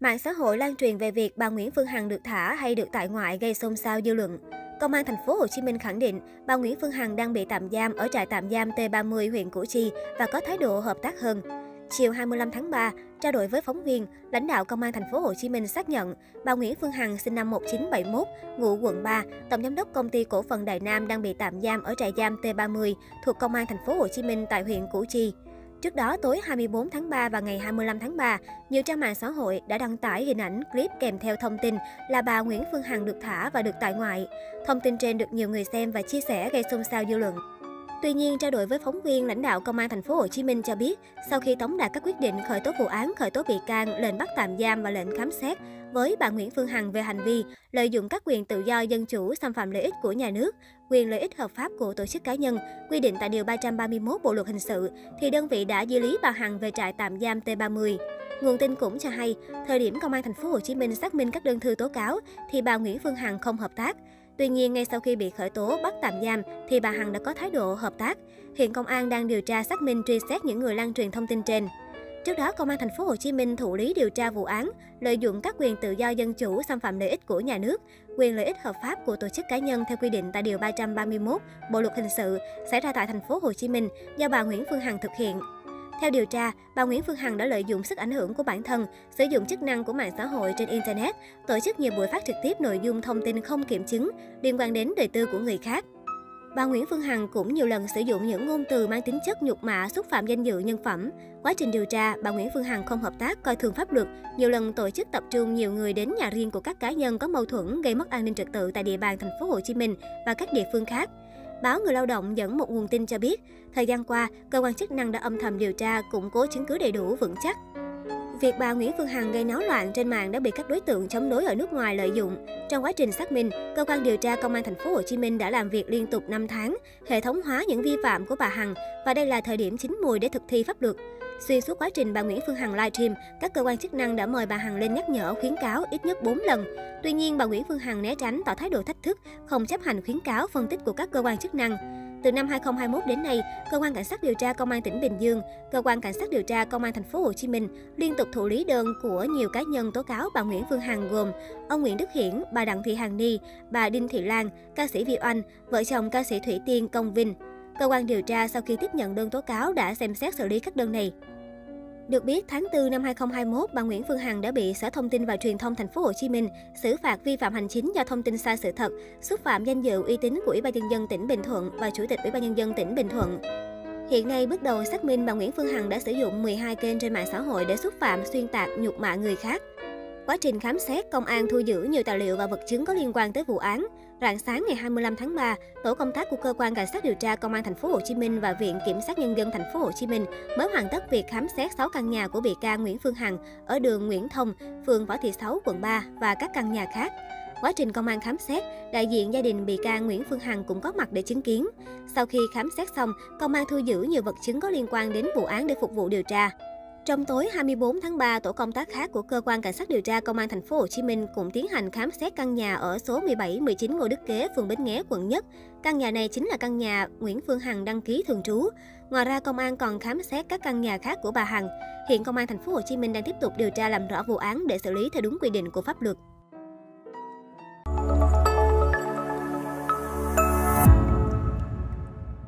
Mạng xã hội lan truyền về việc bà Nguyễn Phương Hằng được thả hay được tại ngoại gây xôn xao dư luận. Công an thành phố Hồ Chí Minh khẳng định bà Nguyễn Phương Hằng đang bị tạm giam ở trại tạm giam T30 huyện Củ Chi và có thái độ hợp tác hơn. Chiều 25 tháng 3, trao đổi với phóng viên, lãnh đạo Công an thành phố Hồ Chí Minh xác nhận bà Nguyễn Phương Hằng sinh năm 1971, ngụ quận 3, tổng giám đốc công ty cổ phần Đại Nam đang bị tạm giam ở trại giam T30 thuộc Công an thành phố Hồ Chí Minh tại huyện Củ Chi. Trước đó, tối 24 tháng 3 và ngày 25 tháng 3, nhiều trang mạng xã hội đã đăng tải hình ảnh clip kèm theo thông tin là bà Nguyễn Phương Hằng được thả và được tại ngoại. Thông tin trên được nhiều người xem và chia sẻ gây xôn xao dư luận. Tuy nhiên, trao đổi với phóng viên, lãnh đạo Công an thành phố Hồ Chí Minh cho biết, sau khi tống đạt các quyết định khởi tố vụ án, khởi tố bị can, lệnh bắt tạm giam và lệnh khám xét với bà Nguyễn Phương Hằng về hành vi lợi dụng các quyền tự do dân chủ xâm phạm lợi ích của nhà nước, quyền lợi ích hợp pháp của tổ chức cá nhân, quy định tại điều 331 Bộ luật hình sự, thì đơn vị đã di lý bà Hằng về trại tạm giam T30. Nguồn tin cũng cho hay, thời điểm công an thành phố Hồ Chí Minh xác minh các đơn thư tố cáo thì bà Nguyễn Phương Hằng không hợp tác. Tuy nhiên, ngay sau khi bị khởi tố bắt tạm giam thì bà Hằng đã có thái độ hợp tác. Hiện công an đang điều tra xác minh truy xét những người lan truyền thông tin trên. Trước đó, Công an thành phố Hồ Chí Minh thụ lý điều tra vụ án lợi dụng các quyền tự do dân chủ xâm phạm lợi ích của nhà nước, quyền lợi ích hợp pháp của tổ chức cá nhân theo quy định tại điều 331 Bộ luật hình sự xảy ra tại thành phố Hồ Chí Minh do bà Nguyễn Phương Hằng thực hiện. Theo điều tra, bà Nguyễn Phương Hằng đã lợi dụng sức ảnh hưởng của bản thân, sử dụng chức năng của mạng xã hội trên Internet, tổ chức nhiều buổi phát trực tiếp nội dung thông tin không kiểm chứng liên quan đến đời tư của người khác. Bà Nguyễn Phương Hằng cũng nhiều lần sử dụng những ngôn từ mang tính chất nhục mạ, xúc phạm danh dự nhân phẩm. Quá trình điều tra, bà Nguyễn Phương Hằng không hợp tác, coi thường pháp luật, nhiều lần tổ chức tập trung nhiều người đến nhà riêng của các cá nhân có mâu thuẫn gây mất an ninh trật tự tại địa bàn thành phố Hồ Chí Minh và các địa phương khác. Báo Người Lao động dẫn một nguồn tin cho biết, thời gian qua, cơ quan chức năng đã âm thầm điều tra, củng cố chứng cứ đầy đủ vững chắc. Việc bà Nguyễn Phương Hằng gây náo loạn trên mạng đã bị các đối tượng chống đối ở nước ngoài lợi dụng. Trong quá trình xác minh, cơ quan điều tra công an thành phố Hồ Chí Minh đã làm việc liên tục 5 tháng, hệ thống hóa những vi phạm của bà Hằng và đây là thời điểm chín mùi để thực thi pháp luật. Xuyên suốt quá trình bà Nguyễn Phương Hằng livestream, các cơ quan chức năng đã mời bà Hằng lên nhắc nhở khuyến cáo ít nhất 4 lần. Tuy nhiên, bà Nguyễn Phương Hằng né tránh tỏ thái độ thách thức, không chấp hành khuyến cáo phân tích của các cơ quan chức năng. Từ năm 2021 đến nay, cơ quan cảnh sát điều tra công an tỉnh Bình Dương, cơ quan cảnh sát điều tra công an thành phố Hồ Chí Minh liên tục thụ lý đơn của nhiều cá nhân tố cáo bà Nguyễn Phương Hằng gồm ông Nguyễn Đức Hiển, bà Đặng Thị Hằng Ni, bà Đinh Thị Lan, ca sĩ Vi Oanh, vợ chồng ca sĩ Thủy Tiên Công Vinh. Cơ quan điều tra sau khi tiếp nhận đơn tố cáo đã xem xét xử lý các đơn này. Được biết, tháng 4 năm 2021, bà Nguyễn Phương Hằng đã bị Sở Thông tin và Truyền thông Thành phố Hồ Chí Minh xử phạt vi phạm hành chính do thông tin sai sự thật, xúc phạm danh dự uy tín của Ủy ban nhân dân tỉnh Bình Thuận và Chủ tịch Ủy ban nhân dân tỉnh Bình Thuận. Hiện nay, bước đầu xác minh bà Nguyễn Phương Hằng đã sử dụng 12 kênh trên mạng xã hội để xúc phạm, xuyên tạc, nhục mạ người khác. Quá trình khám xét, công an thu giữ nhiều tài liệu và vật chứng có liên quan tới vụ án. Rạng sáng ngày 25 tháng 3, tổ công tác của cơ quan cảnh sát điều tra công an thành phố Hồ Chí Minh và viện kiểm sát nhân dân thành phố Hồ Chí Minh mới hoàn tất việc khám xét 6 căn nhà của bị can Nguyễn Phương Hằng ở đường Nguyễn Thông, phường Võ Thị Sáu, quận 3 và các căn nhà khác. Quá trình công an khám xét, đại diện gia đình bị can Nguyễn Phương Hằng cũng có mặt để chứng kiến. Sau khi khám xét xong, công an thu giữ nhiều vật chứng có liên quan đến vụ án để phục vụ điều tra. Trong tối 24 tháng 3, tổ công tác khác của cơ quan cảnh sát điều tra công an thành phố Hồ Chí Minh cũng tiến hành khám xét căn nhà ở số 17 19 Ngô Đức Kế, phường Bến Nghé, quận Nhất. Căn nhà này chính là căn nhà Nguyễn Phương Hằng đăng ký thường trú. Ngoài ra, công an còn khám xét các căn nhà khác của bà Hằng. Hiện công an thành phố Hồ Chí Minh đang tiếp tục điều tra làm rõ vụ án để xử lý theo đúng quy định của pháp luật.